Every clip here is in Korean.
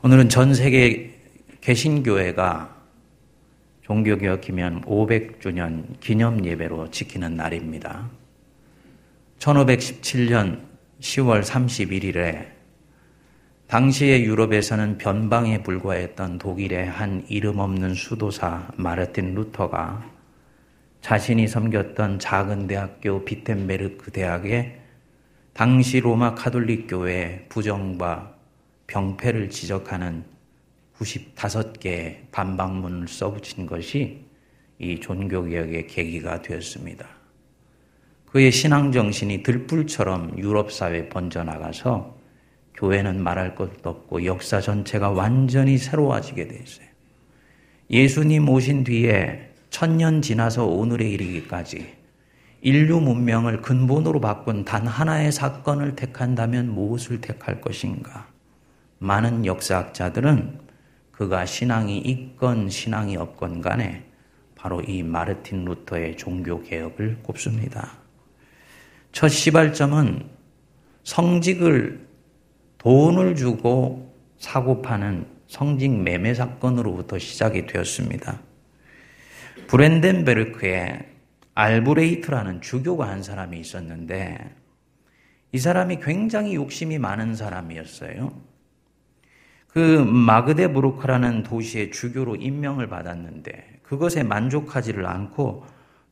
오늘은 전 세계 개신교회가 종교개혁 기념 500주년 기념 예배로 지키는 날입니다. 1517년 10월 31일에 당시의 유럽에서는 변방에 불과했던 독일의 한 이름 없는 수도사 마르틴 루터가 자신이 섬겼던 작은 대학교 비텐베르크 대학에 당시 로마 카톨릭 교회 부정과 병폐를 지적하는 95개의 반박문을 써붙인 것이 이 종교개혁의 계기가 되었습니다. 그의 신앙정신이 들불처럼 유럽 사회에 번져나가서 교회는 말할 것도 없고 역사 전체가 완전히 새로워지게 됐어요. 예수님 오신 뒤에 천년 지나서 오늘에 이르기까지 인류 문명을 근본으로 바꾼 단 하나의 사건을 택한다면 무엇을 택할 것인가? 많은 역사학자들은 그가 신앙이 있건 신앙이 없건 간에 바로 이 마르틴 루터의 종교 개혁을 꼽습니다. 첫 시발점은 성직을 돈을 주고 사고 파는 성직 매매 사건으로부터 시작이 되었습니다. 브랜덴베르크에 알브레이트라는 주교가 한 사람이 있었는데 이 사람이 굉장히 욕심이 많은 사람이었어요. 그 마그데부르크라는 도시의 주교로 임명을 받았는데 그것에 만족하지를 않고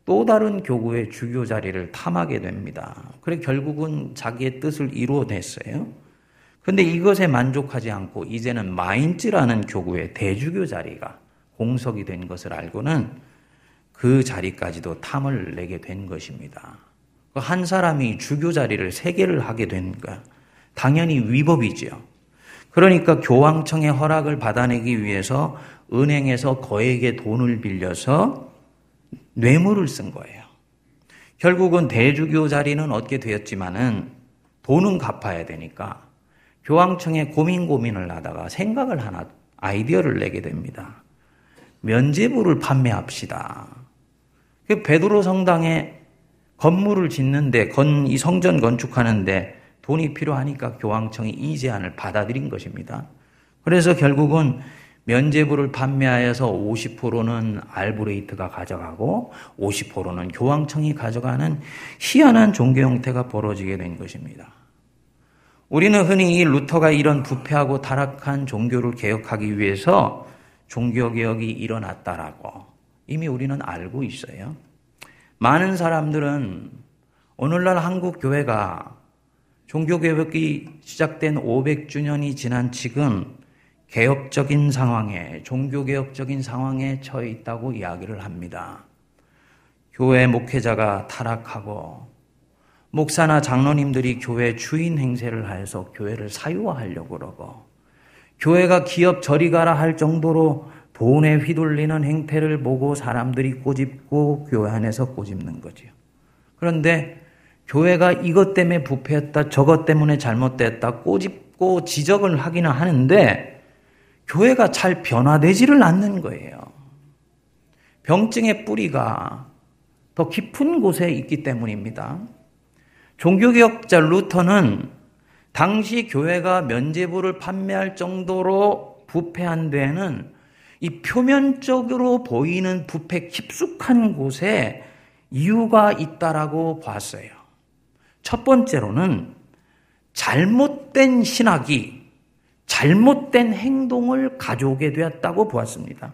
또 다른 교구의 주교 자리를 탐하게 됩니다. 그래 결국은 자기의 뜻을 이루어냈어요. 근데 이것에 만족하지 않고 이제는 마인츠라는 교구의 대주교 자리가 공석이 된 것을 알고는 그 자리까지도 탐을 내게 된 것입니다. 그한 사람이 주교 자리를 세 개를 하게 된 거, 당연히 위법이지요. 그러니까 교황청의 허락을 받아내기 위해서 은행에서 거액의 돈을 빌려서 뇌물을 쓴 거예요. 결국은 대주교 자리는 얻게 되었지만은 돈은 갚아야 되니까 교황청에 고민 고민을 하다가 생각을 하나 아이디어를 내게 됩니다. 면제부를 판매합시다. 그 베드로 성당에 건물을 짓는데 건 이 성전 건축하는데 돈이 필요하니까 교황청이 이 제안을 받아들인 것입니다. 그래서 결국은 면제부를 판매하여서 50%는 알브레이트가 가져가고 50%는 교황청이 가져가는 희한한 종교 형태가 벌어지게 된 것입니다. 우리는 흔히 루터가 이런 부패하고 타락한 종교를 개혁하기 위해서 종교개혁이 일어났다라고 이미 우리는 알고 있어요. 많은 사람들은 오늘날 한국 교회가 종교개혁이 시작된 500주년이 지난 지금 개혁적인 상황에, 종교개혁적인 상황에 처해 있다고 이야기를 합니다. 교회 목회자가 타락하고, 목사나 장로님들이 교회 주인 행세를 하여서 교회를 사유화하려고 그러고, 교회가 기업 저리 가라 할 정도로 돈에 휘둘리는 행태를 보고 사람들이 꼬집고 교회 안에서 꼬집는 거지요. 그런데 교회가 이것 때문에 부패했다, 저것 때문에 잘못됐다, 꼬집고 지적을 하기는 하는데 교회가 잘 변화되지를 않는 거예요. 병증의 뿌리가 더 깊은 곳에 있기 때문입니다. 종교개혁자 루터는 당시 교회가 면제부를 판매할 정도로 부패한 데에는 이 표면적으로 보이는 부패 깊숙한 곳에 이유가 있다라고 봤어요. 첫 번째로는 잘못된 신학이 잘못된 행동을 가져오게 되었다고 보았습니다.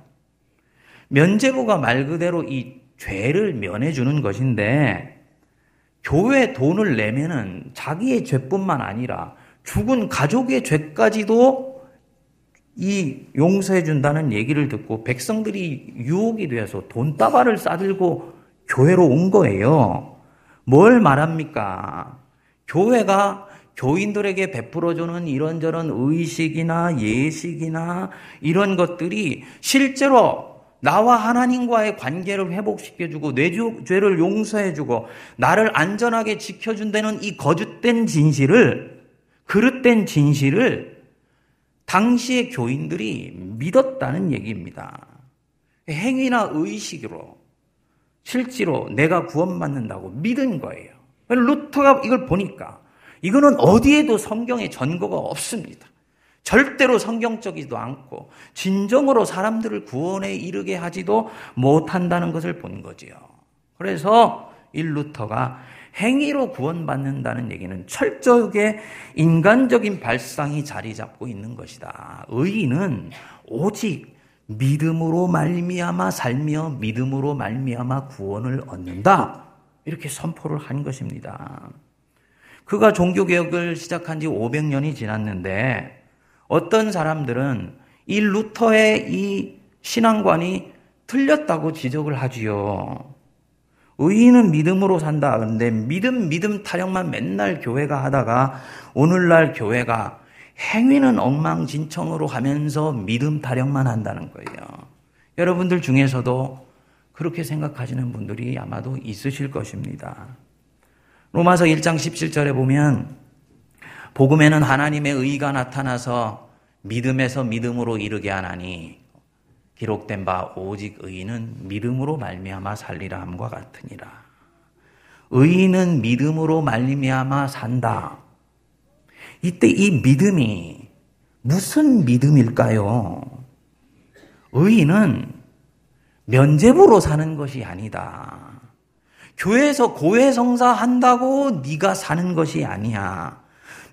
면제부가 말 그대로 이 죄를 면해주는 것인데 교회 돈을 내면은 자기의 죄뿐만 아니라 죽은 가족의 죄까지도 이 용서해 준다는 얘기를 듣고 백성들이 유혹이 되어서 돈다발을 싸들고 교회로 온 거예요. 뭘 말합니까? 교회가 교인들에게 베풀어주는 이런저런 의식이나 예식이나 이런 것들이 실제로 나와 하나님과의 관계를 회복시켜주고 내 죄를 용서해주고 나를 안전하게 지켜준다는 이 거짓된 진실을 그릇된 진실을 당시의 교인들이 믿었다는 얘기입니다. 행위나 의식으로 실제로 내가 구원받는다고 믿은 거예요. 루터가 이걸 보니까 이거는 어디에도 성경에 전거가 없습니다. 절대로 성경적이지도 않고 진정으로 사람들을 구원에 이르게 하지도 못한다는 것을 본 거지요. 그래서 일루터가 행위로 구원받는다는 얘기는 철저하게 인간적인 발상이 자리 잡고 있는 것이다. 의인은 오직 믿음으로 말미암아 살며 믿음으로 말미암아 구원을 얻는다. 이렇게 선포를 한 것입니다. 그가 종교 개혁을 시작한 지 500년이 지났는데 어떤 사람들은 이 루터의 이 신앙관이 틀렸다고 지적을 하지요. 의인은 믿음으로 산다. 근데 믿음, 믿음 타령만 맨날 교회가 하다가 오늘날 교회가 행위는 엉망진창으로 하면서 믿음 타령만 한다는 거예요. 여러분들 중에서도 그렇게 생각하시는 분들이 아마도 있으실 것입니다. 로마서 1장 17절에 보면 복음에는 하나님의 의가 나타나서 믿음에서 믿음으로 이르게 하나니 기록된 바 오직 의인은 믿음으로 말미암아 살리라 함과 같으니라. 의인은 믿음으로 말미암아 산다. 이때 이 믿음이 무슨 믿음일까요? 의인은 면제부로 사는 것이 아니다. 교회에서 고해 성사 한다고 네가 사는 것이 아니야.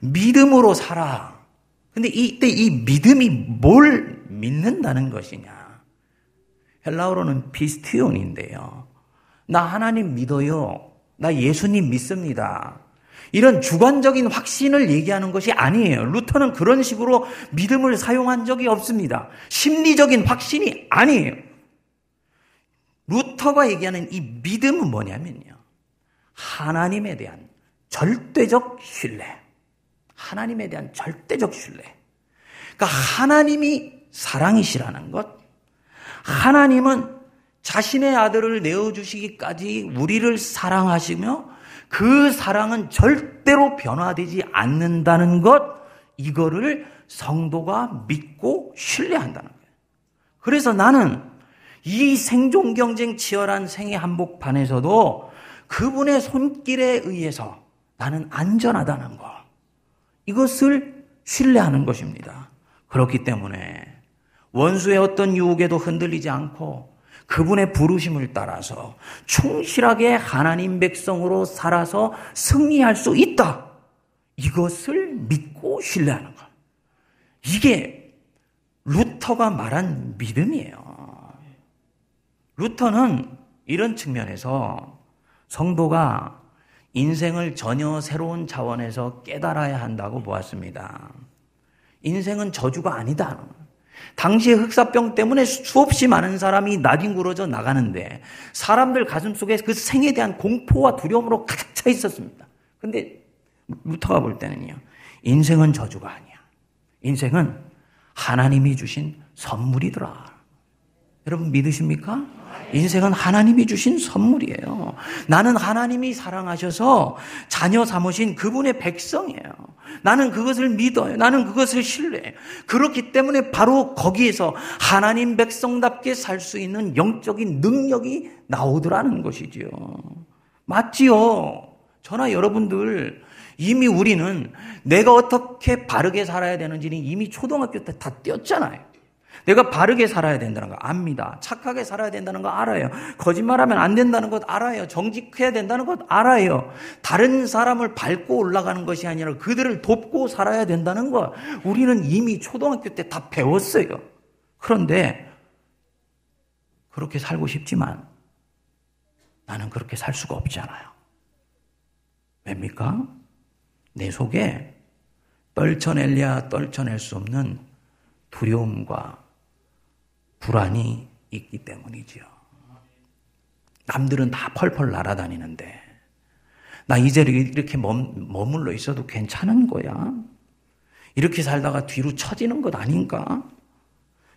믿음으로 살아. 근데 이때 이 믿음이 뭘 믿는다는 것이냐? 헬라어로는 피스티온인데요. 나 하나님 믿어요. 나 예수님 믿습니다. 이런 주관적인 확신을 얘기하는 것이 아니에요. 루터는 그런 식으로 믿음을 사용한 적이 없습니다. 심리적인 확신이 아니에요. 루터가 얘기하는 이 믿음은 뭐냐면요. 하나님에 대한 절대적 신뢰. 하나님에 대한 절대적 신뢰. 그러니까 하나님이 사랑이시라는 것. 하나님은 자신의 아들을 내어주시기까지 우리를 사랑하시며 그 사랑은 절대로 변화되지 않는다는 것. 이거를 성도가 믿고 신뢰한다는 거예요. 그래서 나는 이 생존 경쟁 치열한 생애 한복판에서도 그분의 손길에 의해서 나는 안전하다는 것. 이것을 신뢰하는 것입니다. 그렇기 때문에 원수의 어떤 유혹에도 흔들리지 않고 그분의 부르심을 따라서 충실하게 하나님 백성으로 살아서 승리할 수 있다. 이것을 믿고 신뢰하는 것. 이게 루터가 말한 믿음이에요. 루터는 이런 측면에서 성도가 인생을 전혀 새로운 차원에서 깨달아야 한다고 보았습니다. 인생은 저주가 아니다. 당시의 흑사병 때문에 수없이 많은 사람이 나뒹굴어져 나가는데 사람들 가슴 속에 그 생에 대한 공포와 두려움으로 가득 차 있었습니다. 근데 루터가 볼 때는요. 인생은 저주가 아니야. 인생은 하나님이 주신 선물이더라. 여러분 믿으십니까? 인생은 하나님이 주신 선물이에요. 나는 하나님이 사랑하셔서 자녀 삼으신 그분의 백성이에요. 나는 그것을 믿어요. 나는 그것을 신뢰해요. 그렇기 때문에 바로 거기에서 하나님 백성답게 살 수 있는 영적인 능력이 나오더라는 것이지요. 맞지요? 저나 여러분들 이미 우리는 내가 어떻게 바르게 살아야 되는지는 이미 초등학교 때 다 띄었잖아요. 내가 바르게 살아야 된다는 거 압니다. 착하게 살아야 된다는 거 알아요. 거짓말하면 안 된다는 것 알아요. 정직해야 된다는 것 알아요. 다른 사람을 밟고 올라가는 것이 아니라 그들을 돕고 살아야 된다는 것 우리는 이미 초등학교 때 다 배웠어요. 그런데 그렇게 살고 싶지만 나는 그렇게 살 수가 없잖아요. 왜입니까? 내 속에 떨쳐낼래야 떨쳐낼 수 없는 두려움과 불안이 있기 때문이지요. 남들은 다 펄펄 날아다니는데 나 이제 이렇게 머물러 있어도 괜찮은 거야? 이렇게 살다가 뒤로 처지는 것 아닌가?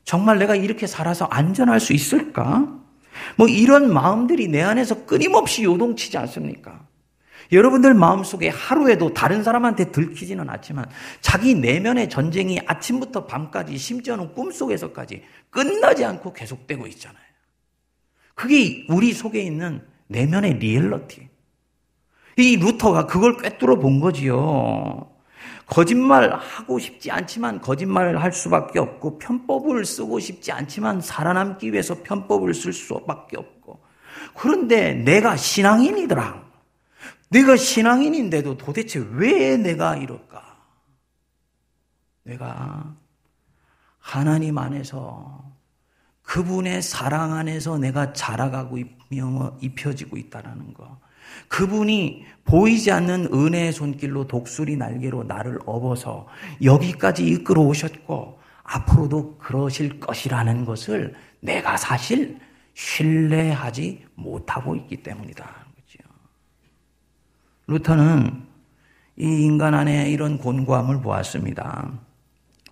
정말 내가 이렇게 살아서 안전할 수 있을까? 뭐 이런 마음들이 내 안에서 끊임없이 요동치지 않습니까? 여러분들 마음속에 하루에도 다른 사람한테 들키지는 않지만 자기 내면의 전쟁이 아침부터 밤까지 심지어는 꿈속에서까지 끝나지 않고 계속되고 있잖아요. 그게 우리 속에 있는 내면의 리얼러티. 이 루터가 그걸 꿰뚫어 본 거지요. 거짓말 하고 싶지 않지만 거짓말을 할 수밖에 없고 편법을 쓰고 싶지 않지만 살아남기 위해서 편법을 쓸 수밖에 없고 그런데 내가 신앙인이더라. 내가 신앙인인데도 도대체 왜 내가 이럴까? 내가 하나님 안에서 그분의 사랑 안에서 내가 자라가고 입혀지고 있다는 거. 그분이 보이지 않는 은혜의 손길로 독수리 날개로 나를 업어서 여기까지 이끌어 오셨고 앞으로도 그러실 것이라는 것을 내가 사실 신뢰하지 못하고 있기 때문이다. 루터는 이 인간 안에 이런 곤고함을 보았습니다.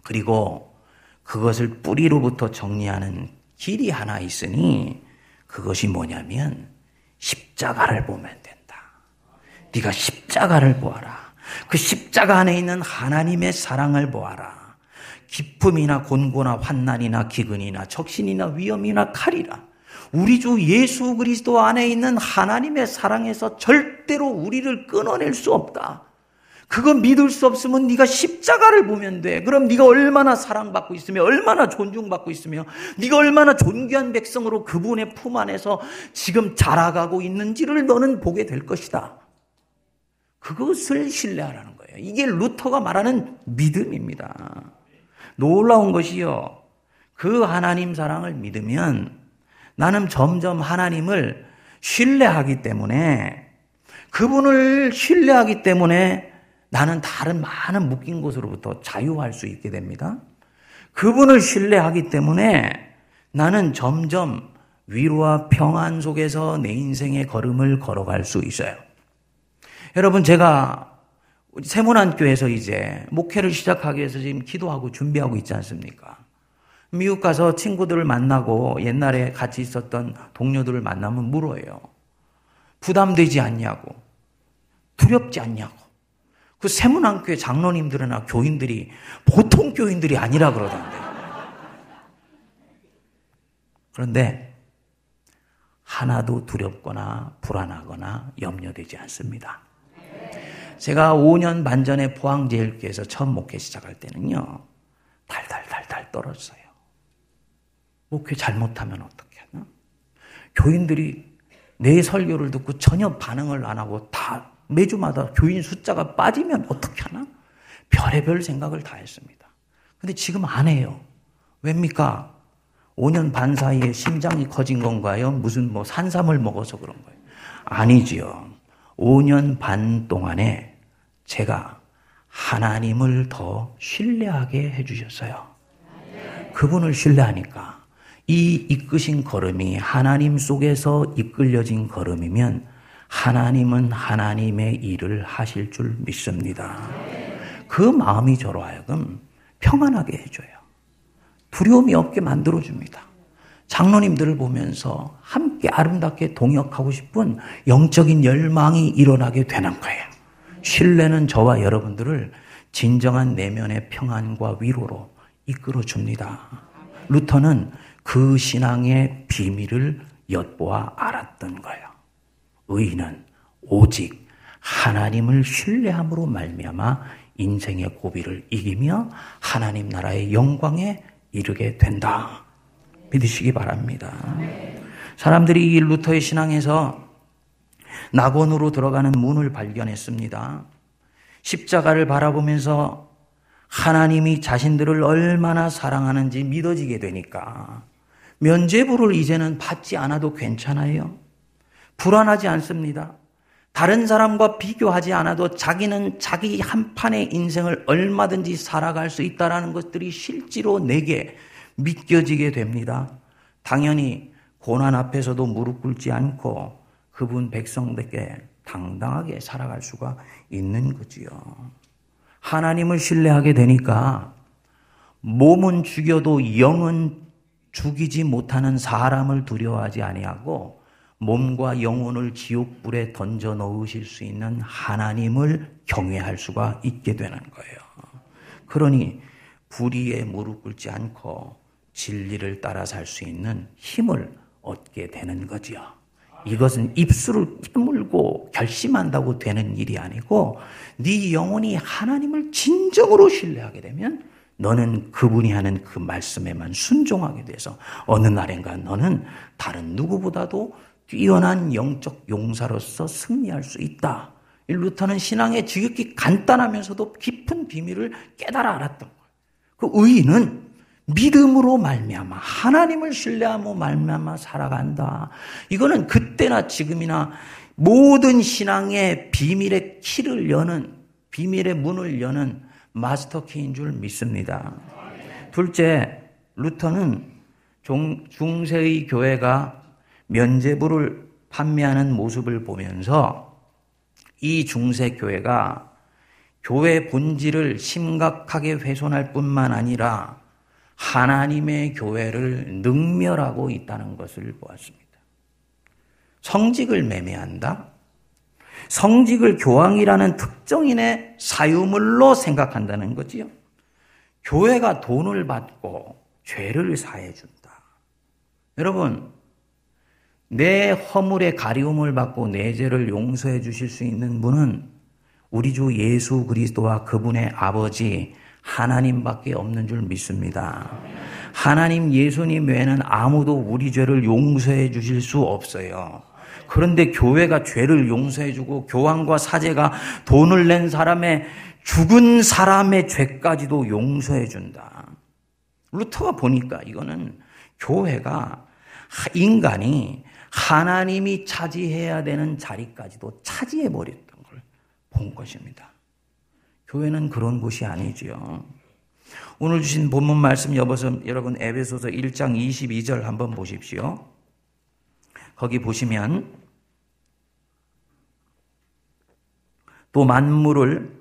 그리고 그것을 뿌리로부터 정리하는 길이 하나 있으니 그것이 뭐냐면 십자가를 보면 된다. 네가 십자가를 보아라. 그 십자가 안에 있는 하나님의 사랑을 보아라. 기쁨이나 곤고나 환난이나 기근이나 적신이나 위험이나 칼이라. 우리 주 예수 그리스도 안에 있는 하나님의 사랑에서 절대로 우리를 끊어낼 수 없다. 그거 믿을 수 없으면 네가 십자가를 보면 돼. 그럼 네가 얼마나 사랑받고 있으며 얼마나 존중받고 있으며 네가 얼마나 존귀한 백성으로 그분의 품 안에서 지금 자라가고 있는지를 너는 보게 될 것이다. 그것을 신뢰하라는 거예요. 이게 루터가 말하는 믿음입니다. 놀라운 것이요. 그 하나님 사랑을 믿으면 나는 점점 하나님을 신뢰하기 때문에 그분을 신뢰하기 때문에 나는 다른 많은 묶인 것으로부터 자유할 수 있게 됩니다. 그분을 신뢰하기 때문에 나는 점점 위로와 평안 속에서 내 인생의 걸음을 걸어갈 수 있어요. 여러분, 제가 세문안교에서 이제 목회를 시작하기 위해서 지금 기도하고 준비하고 있지 않습니까? 미국 가서 친구들을 만나고 옛날에 같이 있었던 동료들을 만나면 물어요. 부담되지 않냐고. 두렵지 않냐고. 그 세문안교회 장로님들이나 교인들이 보통 교인들이 아니라 그러던데. 그런데 하나도 두렵거나 불안하거나 염려되지 않습니다. 제가 5년 반 전에 포항제일교에서 처음 목회 시작할 때는요, 달달달달 떨었어요. 목회 잘못하면 어떻게 하나? 교인들이 내 설교를 듣고 전혀 반응을 안 하고 다 매주마다 교인 숫자가 빠지면 어떻게 하나? 별의별 생각을 다 했습니다. 근데 지금 안 해요. 왜입니까? 5년 반 사이에 심장이 커진 건가요? 무슨 뭐 산삼을 먹어서 그런 거예요? 아니지요. 5년 반 동안에 제가 하나님을 더 신뢰하게 해주셨어요. 그분을 신뢰하니까 이 이끄신 걸음이 하나님 속에서 이끌려진 걸음이면 하나님은 하나님의 일을 하실 줄 믿습니다. 그 마음이 저로 하여금 평안하게 해줘요. 두려움이 없게 만들어줍니다. 장로님들을 보면서 함께 아름답게 동역하고 싶은 영적인 열망이 일어나게 되는 거예요. 신뢰는 저와 여러분들을 진정한 내면의 평안과 위로로 이끌어 줍니다. 루터는 그 신앙의 비밀을 엿보아 알았던 거예요. 의인은 오직 하나님을 신뢰함으로 말미암아 인생의 고비를 이기며 하나님 나라의 영광에 이르게 된다. 믿으시기 바랍니다. 사람들이 이 루터의 신앙에서 낙원으로 들어가는 문을 발견했습니다. 십자가를 바라보면서 하나님이 자신들을 얼마나 사랑하는지 믿어지게 되니까 면죄부를 이제는 받지 않아도 괜찮아요. 불안하지 않습니다. 다른 사람과 비교하지 않아도 자기는 자기 한 판의 인생을 얼마든지 살아갈 수 있다라는 것들이 실제로 내게 믿겨지게 됩니다. 당연히 고난 앞에서도 무릎 꿇지 않고 그분 백성들께 당당하게 살아갈 수가 있는 거지요. 하나님을 신뢰하게 되니까 몸은 죽여도 영은 죽이지 못하는 사람을 두려워하지 아니하고 몸과 영혼을 지옥불에 던져 넣으실 수 있는 하나님을 경외할 수가 있게 되는 거예요. 그러니 불의에 무릎 꿇지 않고 진리를 따라 살 수 있는 힘을 얻게 되는 거지요. 이것은 입술을 깨물고 결심한다고 되는 일이 아니고 네 영혼이 하나님을 진정으로 신뢰하게 되면 너는 그분이 하는 그 말씀에만 순종하게 돼서 어느 날인가 너는 다른 누구보다도 뛰어난 영적 용사로서 승리할 수 있다. 루터는 신앙의 지극히 간단하면서도 깊은 비밀을 깨달아 알았던 거예요. 그 의인은 믿음으로 말미암아 하나님을 신뢰하며 말미암아 살아간다. 이거는 그때나 지금이나 모든 신앙의 비밀의 키를 여는 비밀의 문을 여는 마스터 키인 줄 믿습니다. 둘째, 루터는 중세의 교회가 면제부를 판매하는 모습을 보면서 이 중세 교회가 교회 본질을 심각하게 훼손할 뿐만 아니라 하나님의 교회를 능멸하고 있다는 것을 보았습니다. 성직을 매매한다? 성직을 교황이라는 특정인의 사유물로 생각한다는 거지요. 교회가 돈을 받고 죄를 사해준다. 여러분, 내 허물의 가리움을 받고 내 죄를 용서해 주실 수 있는 분은 우리 주 예수 그리스도와 그분의 아버지 하나님밖에 없는 줄 믿습니다. 하나님 예수님 외에는 아무도 우리 죄를 용서해 주실 수 없어요. 그런데 교회가 죄를 용서해 주고 교황과 사제가 돈을 낸 사람의 죽은 사람의 죄까지도 용서해 준다. 루터가 보니까 이거는 교회가 인간이 하나님이 차지해야 되는 자리까지도 차지해 버렸던 걸 본 것입니다. 교회는 그런 곳이 아니지요. 오늘 주신 본문 말씀 여보서 여러분 에베소서 1장 22절 한번 보십시오. 거기 보시면 또 만물을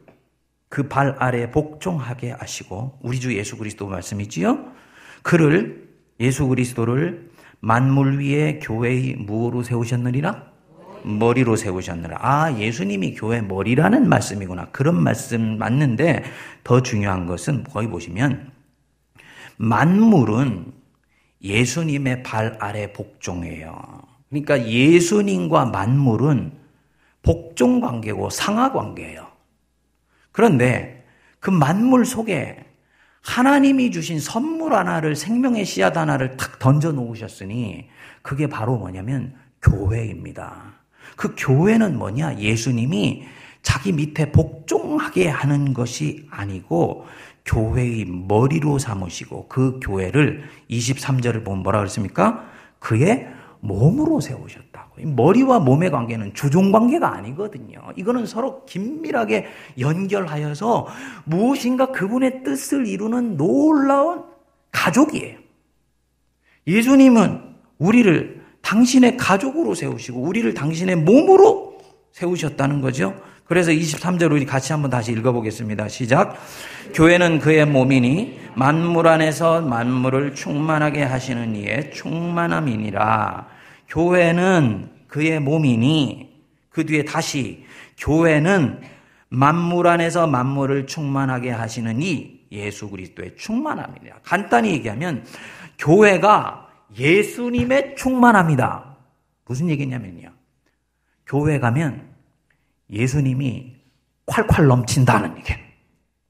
그 발 아래 복종하게 하시고 우리 주 예수 그리스도 말씀이지요. 그를 예수 그리스도를 만물 위에 교회의 무엇로 세우셨느니라? 머리로 세우셨느라. 아, 예수님이 교회 머리라는 말씀이구나. 그런 말씀 맞는데 더 중요한 것은 거기 보시면 만물은 예수님의 발 아래 복종해요. 그러니까 예수님과 만물은 복종 관계고 상하 관계예요. 그런데 그 만물 속에 하나님이 주신 선물 하나를 생명의 씨앗 하나를 탁 던져 놓으셨으니 그게 바로 뭐냐면 교회입니다. 그 교회는 뭐냐? 예수님이 자기 밑에 복종하게 하는 것이 아니고 교회의 머리로 삼으시고 그 교회를 23절을 보면 뭐라 그랬습니까? 그의 몸으로 세우셨다고. 머리와 몸의 관계는 주종 관계가 아니거든요. 이거는 서로 긴밀하게 연결하여서 무엇인가 그분의 뜻을 이루는 놀라운 가족이에요. 예수님은 우리를 당신의 가족으로 세우시고 우리를 당신의 몸으로 세우셨다는 거죠. 그래서 23절 우리 같이 한번 다시 읽어보겠습니다. 시작. 교회는 그의 몸이니 만물 안에서 만물을 충만하게 하시는 이의 충만함이니라. 교회는 그의 몸이니 그 뒤에 다시 교회는 만물 안에서 만물을 충만하게 하시는 이 예수 그리스도의 충만함이니라. 간단히 얘기하면 교회가 예수님의 충만합니다. 무슨 얘기냐면요. 교회 가면 예수님이 콸콸 넘친다는 얘기예요.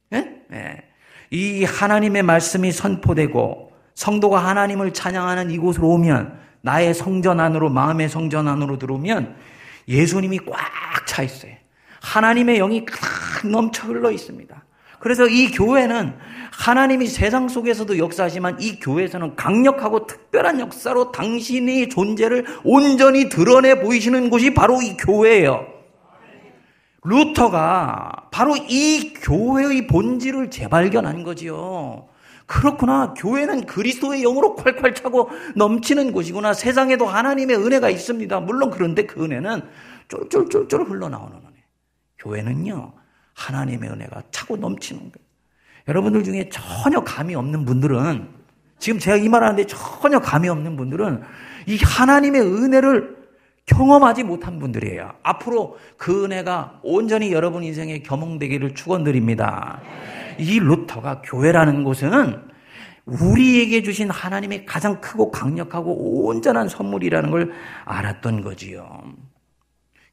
네? 네. 이 하나님의 말씀이 선포되고 성도가 하나님을 찬양하는 이곳으로 오면 나의 성전 안으로 마음의 성전 안으로 들어오면 예수님이 꽉 차 있어요. 하나님의 영이 꽉 넘쳐 흘러 있습니다. 그래서 이 교회는 하나님이 세상 속에서도 역사하지만 이 교회에서는 강력하고 특별한 역사로 당신의 존재를 온전히 드러내 보이시는 곳이 바로 이 교회예요. 루터가 바로 이 교회의 본질을 재발견한 거지요. 그렇구나. 교회는 그리스도의 영으로 콸콸 차고 넘치는 곳이구나. 세상에도 하나님의 은혜가 있습니다. 물론 그런데 그 은혜는 쫄쫄쫄쫄 흘러나오는 은혜. 교회는요, 하나님의 은혜가 차고 넘치는 거예요. 여러분들 중에 전혀 감이 없는 분들은 지금 제가 이 말하는데 전혀 감이 없는 분들은 이 하나님의 은혜를 경험하지 못한 분들이에요. 앞으로 그 은혜가 온전히 여러분 인생에 겸응되기를 축원드립니다. 이 루터가 교회라는 곳은 우리에게 주신 하나님의 가장 크고 강력하고 온전한 선물이라는 걸 알았던 거지요.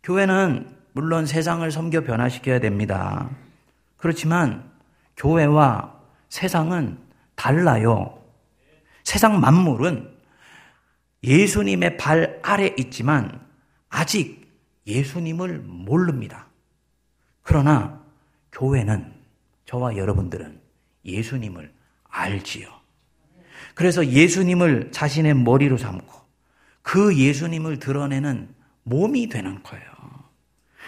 교회는 물론 세상을 섬겨 변화시켜야 됩니다. 그렇지만 교회와 세상은 달라요. 세상 만물은 예수님의 발 아래 있지만 아직 예수님을 모릅니다. 그러나 교회는 저와 여러분들은 예수님을 알지요. 그래서 예수님을 자신의 머리로 삼고 그 예수님을 드러내는 몸이 되는 거예요.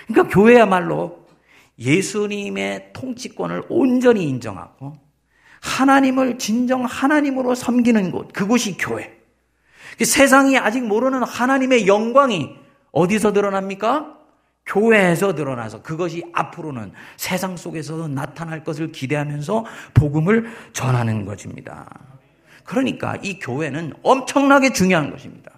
그러니까 교회야말로 예수님의 통치권을 온전히 인정하고 하나님을 진정 하나님으로 섬기는 곳, 그곳이 교회. 그 세상이 아직 모르는 하나님의 영광이 어디서 드러납니까? 교회에서 드러나서 그것이 앞으로는 세상 속에서도 나타날 것을 기대하면서 복음을 전하는 것입니다. 그러니까 이 교회는 엄청나게 중요한 것입니다.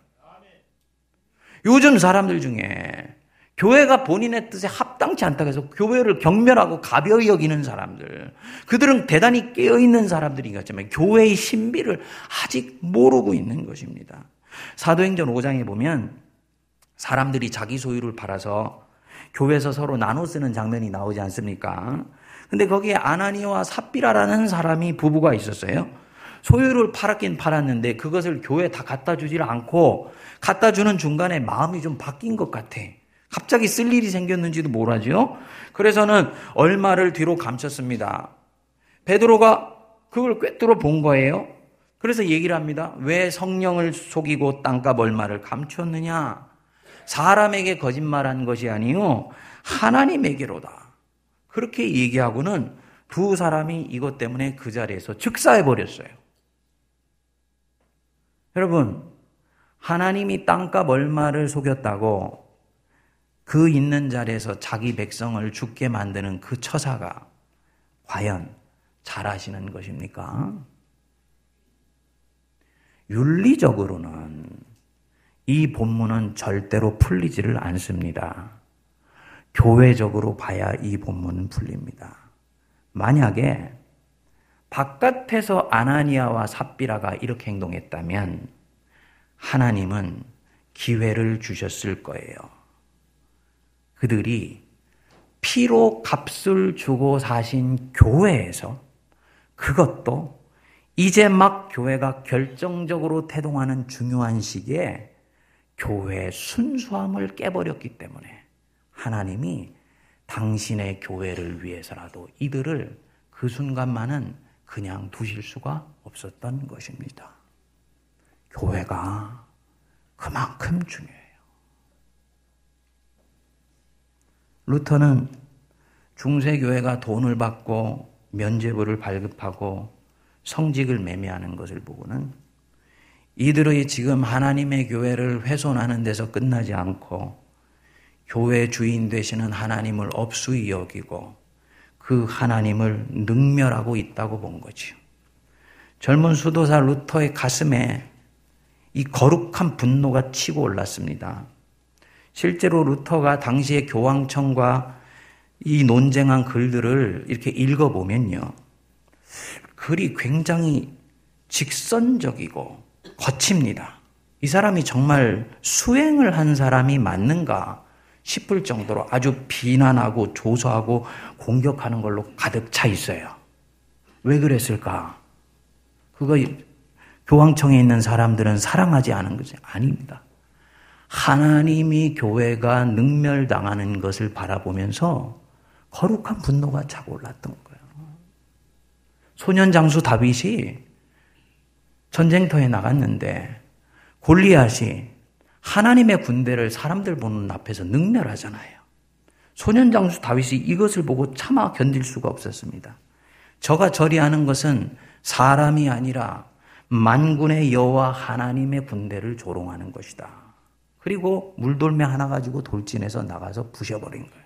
요즘 사람들 중에 교회가 본인의 뜻에 합당치 않다고 해서 교회를 경멸하고 가벼이 여기는 사람들, 그들은 대단히 깨어있는 사람들인 것같지만 교회의 신비를 아직 모르고 있는 것입니다. 사도행전 5장에 보면 사람들이 자기 소유를 팔아서 교회에서 서로 나눠 쓰는 장면이 나오지 않습니까? 근데 거기에 아나니와 삽비라라는 사람이 부부가 있었어요. 소유를 팔았긴 팔았는데 그것을 교회에 다 갖다 주질 않고 갖다 주는 중간에 마음이 좀 바뀐 것 같아. 갑자기 쓸 일이 생겼는지도 모르죠. 그래서는 얼마를 뒤로 감췄습니다. 베드로가 그걸 꿰뚫어 본 거예요. 그래서 얘기를 합니다. 왜 성령을 속이고 땅값 얼마를 감췄느냐? 사람에게 거짓말한 것이 아니요 하나님에게로다. 그렇게 얘기하고는 두 사람이 이것 때문에 그 자리에서 즉사해 버렸어요. 여러분, 하나님이 땅값 얼마를 속였다고 그 있는 자리에서 자기 백성을 죽게 만드는 그 처사가 과연 잘하시는 것입니까? 윤리적으로는 이 본문은 절대로 풀리지를 않습니다. 교회적으로 봐야 이 본문은 풀립니다. 만약에 바깥에서 아나니아와 삽비라가 이렇게 행동했다면 하나님은 기회를 주셨을 거예요. 그들이 피로 값을 주고 사신 교회에서 그것도 이제 막 교회가 결정적으로 태동하는 중요한 시기에 교회의 순수함을 깨버렸기 때문에 하나님이 당신의 교회를 위해서라도 이들을 그 순간만은 그냥 두실 수가 없었던 것입니다. 교회가 그만큼 중요해요. 루터는 중세교회가 돈을 받고 면죄부를 발급하고 성직을 매매하는 것을 보고는 이들의 지금 하나님의 교회를 훼손하는 데서 끝나지 않고 교회 주인 되시는 하나님을 업수히 여기고 그 하나님을 능멸하고 있다고 본 거지요. 젊은 수도사 루터의 가슴에 이 거룩한 분노가 치고 올랐습니다. 실제로 루터가 당시의 교황청과 이 논쟁한 글들을 이렇게 읽어보면요. 글이 굉장히 직선적이고 거칩니다. 이 사람이 정말 수행을 한 사람이 맞는가 싶을 정도로 아주 비난하고 조소하고 공격하는 걸로 가득 차 있어요. 왜 그랬을까? 그거 교황청에 있는 사람들은 사랑하지 않은 것이 아닙니다. 하나님이 교회가 능멸당하는 것을 바라보면서 거룩한 분노가 차고 올랐던 거예요. 소년 장수 다윗이 전쟁터에 나갔는데 골리앗이 하나님의 군대를 사람들 보는 앞에서 능멸하잖아요. 소년 장수 다윗이 이것을 보고 차마 견딜 수가 없었습니다. 저가 저리 하는 것은 사람이 아니라 만군의 여호와 하나님의 군대를 조롱하는 것이다. 그리고 물돌매 하나 가지고 돌진해서 나가서 부셔버린 거예요.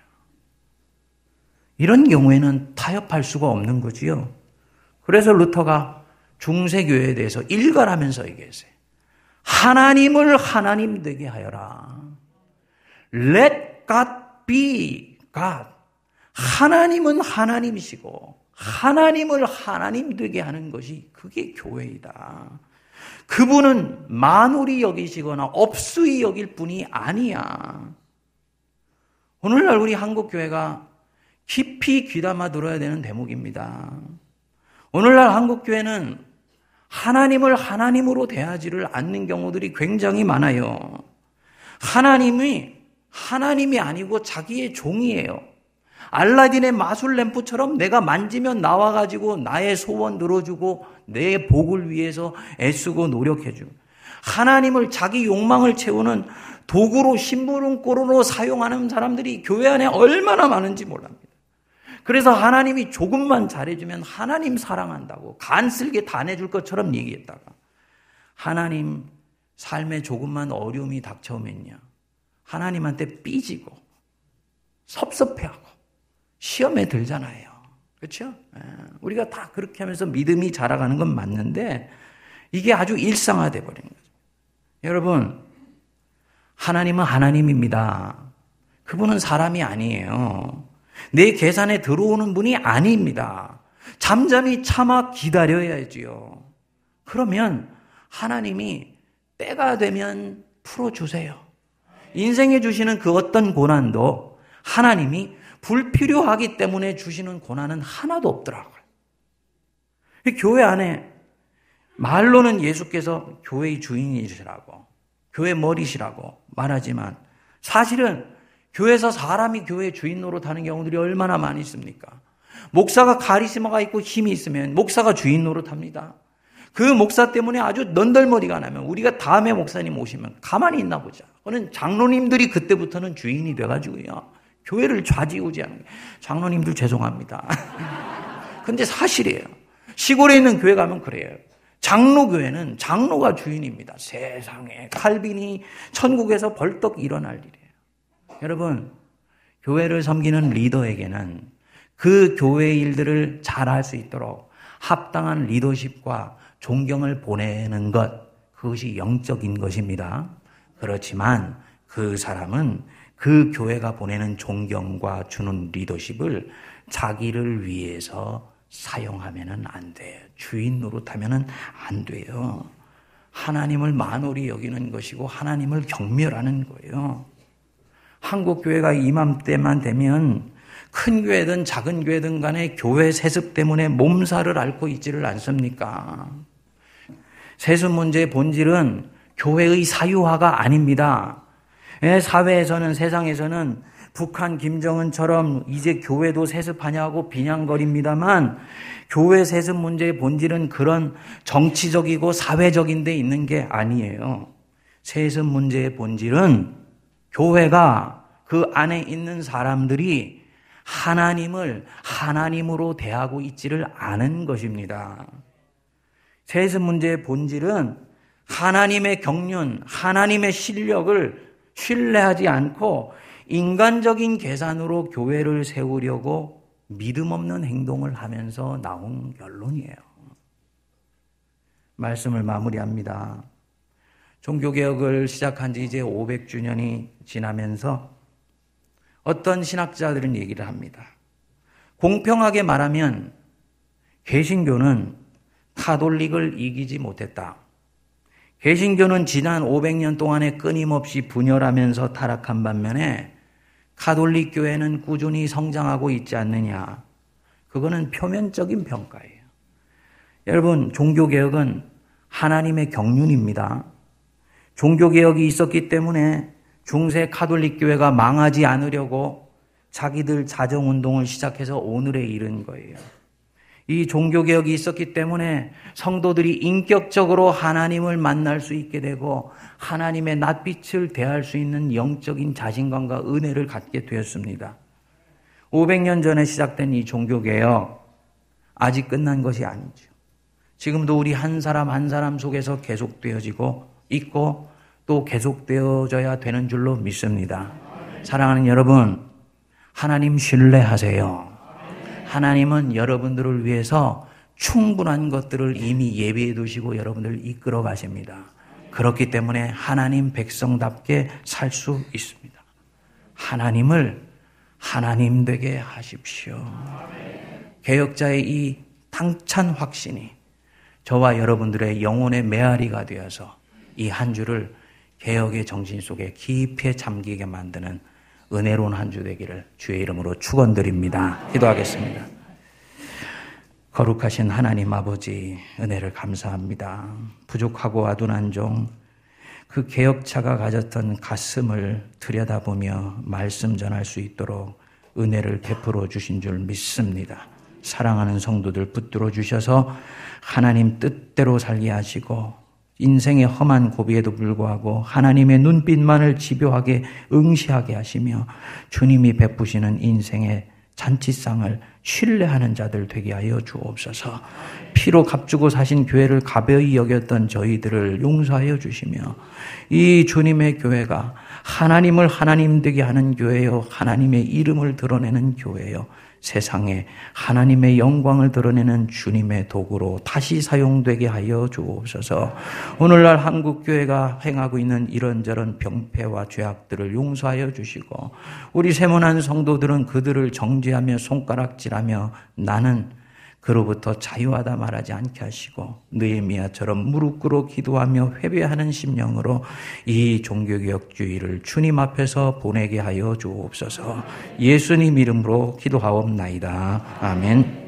이런 경우에는 타협할 수가 없는 거지요. 그래서 루터가 중세교회에 대해서 일갈하면서 얘기했어요. 하나님을 하나님 되게 하여라. Let God be God. 하나님은 하나님이시고 하나님을 하나님 되게 하는 것이 그게 교회이다. 그분은 만홀히 여기시거나 업수히 여길 뿐이 아니야. 오늘날 우리 한국 교회가 깊이 귀담아 들어야 되는 대목입니다. 오늘날 한국교회는 하나님을 하나님으로 대하지를 않는 경우들이 굉장히 많아요. 하나님이 하나님이 아니고 자기의 종이에요. 알라딘의 마술 램프처럼 내가 만지면 나와가지고 나의 소원 들어주고 내 복을 위해서 애쓰고 노력해주고 하나님을 자기 욕망을 채우는 도구로 심부름꼬로 사용하는 사람들이 교회 안에 얼마나 많은지 몰랍니다. 그래서 하나님이 조금만 잘해주면 하나님 사랑한다고 간쓸게 다 내줄 것처럼 얘기했다가 하나님 삶에 조금만 어려움이 닥쳐오면요. 하나님한테 삐지고 섭섭해하고 시험에 들잖아요. 그렇죠? 우리가 다 그렇게 하면서 믿음이 자라가는 건 맞는데 이게 아주 일상화돼 버린 거죠. 여러분, 하나님은 하나님입니다. 그분은 사람이 아니에요. 내 계산에 들어오는 분이 아닙니다. 잠잠히 참아 기다려야지요. 그러면 하나님이 때가 되면 풀어주세요. 인생에 주시는 그 어떤 고난도 하나님이 불필요하기 때문에 주시는 고난은 하나도 없더라고요. 교회 안에 말로는 예수께서 교회의 주인이시라고, 교회 머리시라고 말하지만 사실은 교회에서 사람이 교회 주인 노릇하는 경우들이 얼마나 많이 있습니까? 목사가 카리스마가 있고 힘이 있으면 목사가 주인 노릇합니다. 그 목사 때문에 아주 넌덜머리가 나면 우리가 다음에 목사님 오시면 가만히 있나 보자. 그는 장로님들이 그때부터는 주인이 돼가지고요. 교회를 좌지우지하는 거예요. 장로님들 죄송합니다. 근데 사실이에요. 시골에 있는 교회 가면 그래요. 장로교회는 장로가 주인입니다. 세상에 칼빈이 천국에서 벌떡 일어날 일이에요. 여러분, 교회를 섬기는 리더에게는 그 교회 일들을 잘 할 수 있도록 합당한 리더십과 존경을 보내는 것, 그것이 영적인 것입니다. 그렇지만 그 사람은 그 교회가 보내는 존경과 주는 리더십을 자기를 위해서 사용하면 안 돼요. 주인 노릇하면 안 돼요. 하나님을 만홀히 여기는 것이고 하나님을 경멸하는 거예요. 한국 교회가 이맘때만 되면 큰 교회든 작은 교회든 간에 교회 세습 때문에 몸살을 앓고 있지를 않습니까? 세습 문제의 본질은 교회의 사유화가 아닙니다. 예, 사회에서는 세상에서는 북한 김정은처럼 이제 교회도 세습하냐고 비냥거립니다만 교회 세습 문제의 본질은 그런 정치적이고 사회적인 데 있는 게 아니에요. 세습 문제의 본질은 교회가 그 안에 있는 사람들이 하나님을 하나님으로 대하고 있지를 않은 것입니다. 세습 문제의 본질은 하나님의 경륜, 하나님의 실력을 신뢰하지 않고 인간적인 계산으로 교회를 세우려고 믿음 없는 행동을 하면서 나온 결론이에요. 말씀을 마무리합니다. 종교개혁을 시작한 지 이제 500주년이 지나면서 어떤 신학자들은 얘기를 합니다. 공평하게 말하면 개신교는 카톨릭을 이기지 못했다. 개신교는 지난 500년 동안에 끊임없이 분열하면서 타락한 반면에 카톨릭 교회는 꾸준히 성장하고 있지 않느냐. 그거는 표면적인 평가예요. 여러분, 종교개혁은 하나님의 경륜입니다. 종교개혁이 있었기 때문에 중세 카톨릭 교회가 망하지 않으려고 자기들 자정운동을 시작해서 오늘에 이른 거예요. 이 종교개혁이 있었기 때문에 성도들이 인격적으로 하나님을 만날 수 있게 되고 하나님의 낯빛을 대할 수 있는 영적인 자신감과 은혜를 갖게 되었습니다. 500년 전에 시작된 이 종교개혁, 아직 끝난 것이 아니죠. 지금도 우리 한 사람 한 사람 속에서 계속되어지고 있고 또 계속되어져야 되는 줄로 믿습니다. 사랑하는 여러분, 하나님 신뢰하세요. 하나님은 여러분들을 위해서 충분한 것들을 이미 예비해 두시고 여러분들을 이끌어 가십니다. 그렇기 때문에 하나님 백성답게 살 수 있습니다. 하나님을 하나님 되게 하십시오. 개혁자의 이 당찬 확신이 저와 여러분들의 영혼의 메아리가 되어서 이 한 주를 개혁의 정신 속에 깊이 잠기게 만드는 은혜로운 한 주 되기를 주의 이름으로 축원드립니다. 기도하겠습니다. 거룩하신 하나님 아버지 은혜를 감사합니다. 부족하고 아둔한 종 그 개혁차가 가졌던 가슴을 들여다보며 말씀 전할 수 있도록 은혜를 베풀어 주신 줄 믿습니다. 사랑하는 성도들 붙들어 주셔서 하나님 뜻대로 살게 하시고 인생의 험한 고비에도 불구하고 하나님의 눈빛만을 집요하게 응시하게 하시며 주님이 베푸시는 인생의 잔치상을 신뢰하는 자들 되게 하여 주옵소서. 피로 값주고 사신 교회를 가벼이 여겼던 저희들을 용서하여 주시며 이 주님의 교회가 하나님을 하나님 되게 하는 교회요 하나님의 이름을 드러내는 교회요 세상에 하나님의 영광을 드러내는 주님의 도구로 다시 사용되게 하여 주옵소서. 오늘날 한국 교회가 행하고 있는 이런저런 병폐와 죄악들을 용서하여 주시고 우리 세모난 성도들은 그들을 정죄하며 손가락질하며 나는 그로부터 자유하다 말하지 않게 하시고 느헤미야처럼 무릎 꿇어 기도하며 회개하는 심령으로 이 종교개혁주의를 주님 앞에서 보내게 하여 주옵소서 예수님 이름으로 기도하옵나이다. 아멘.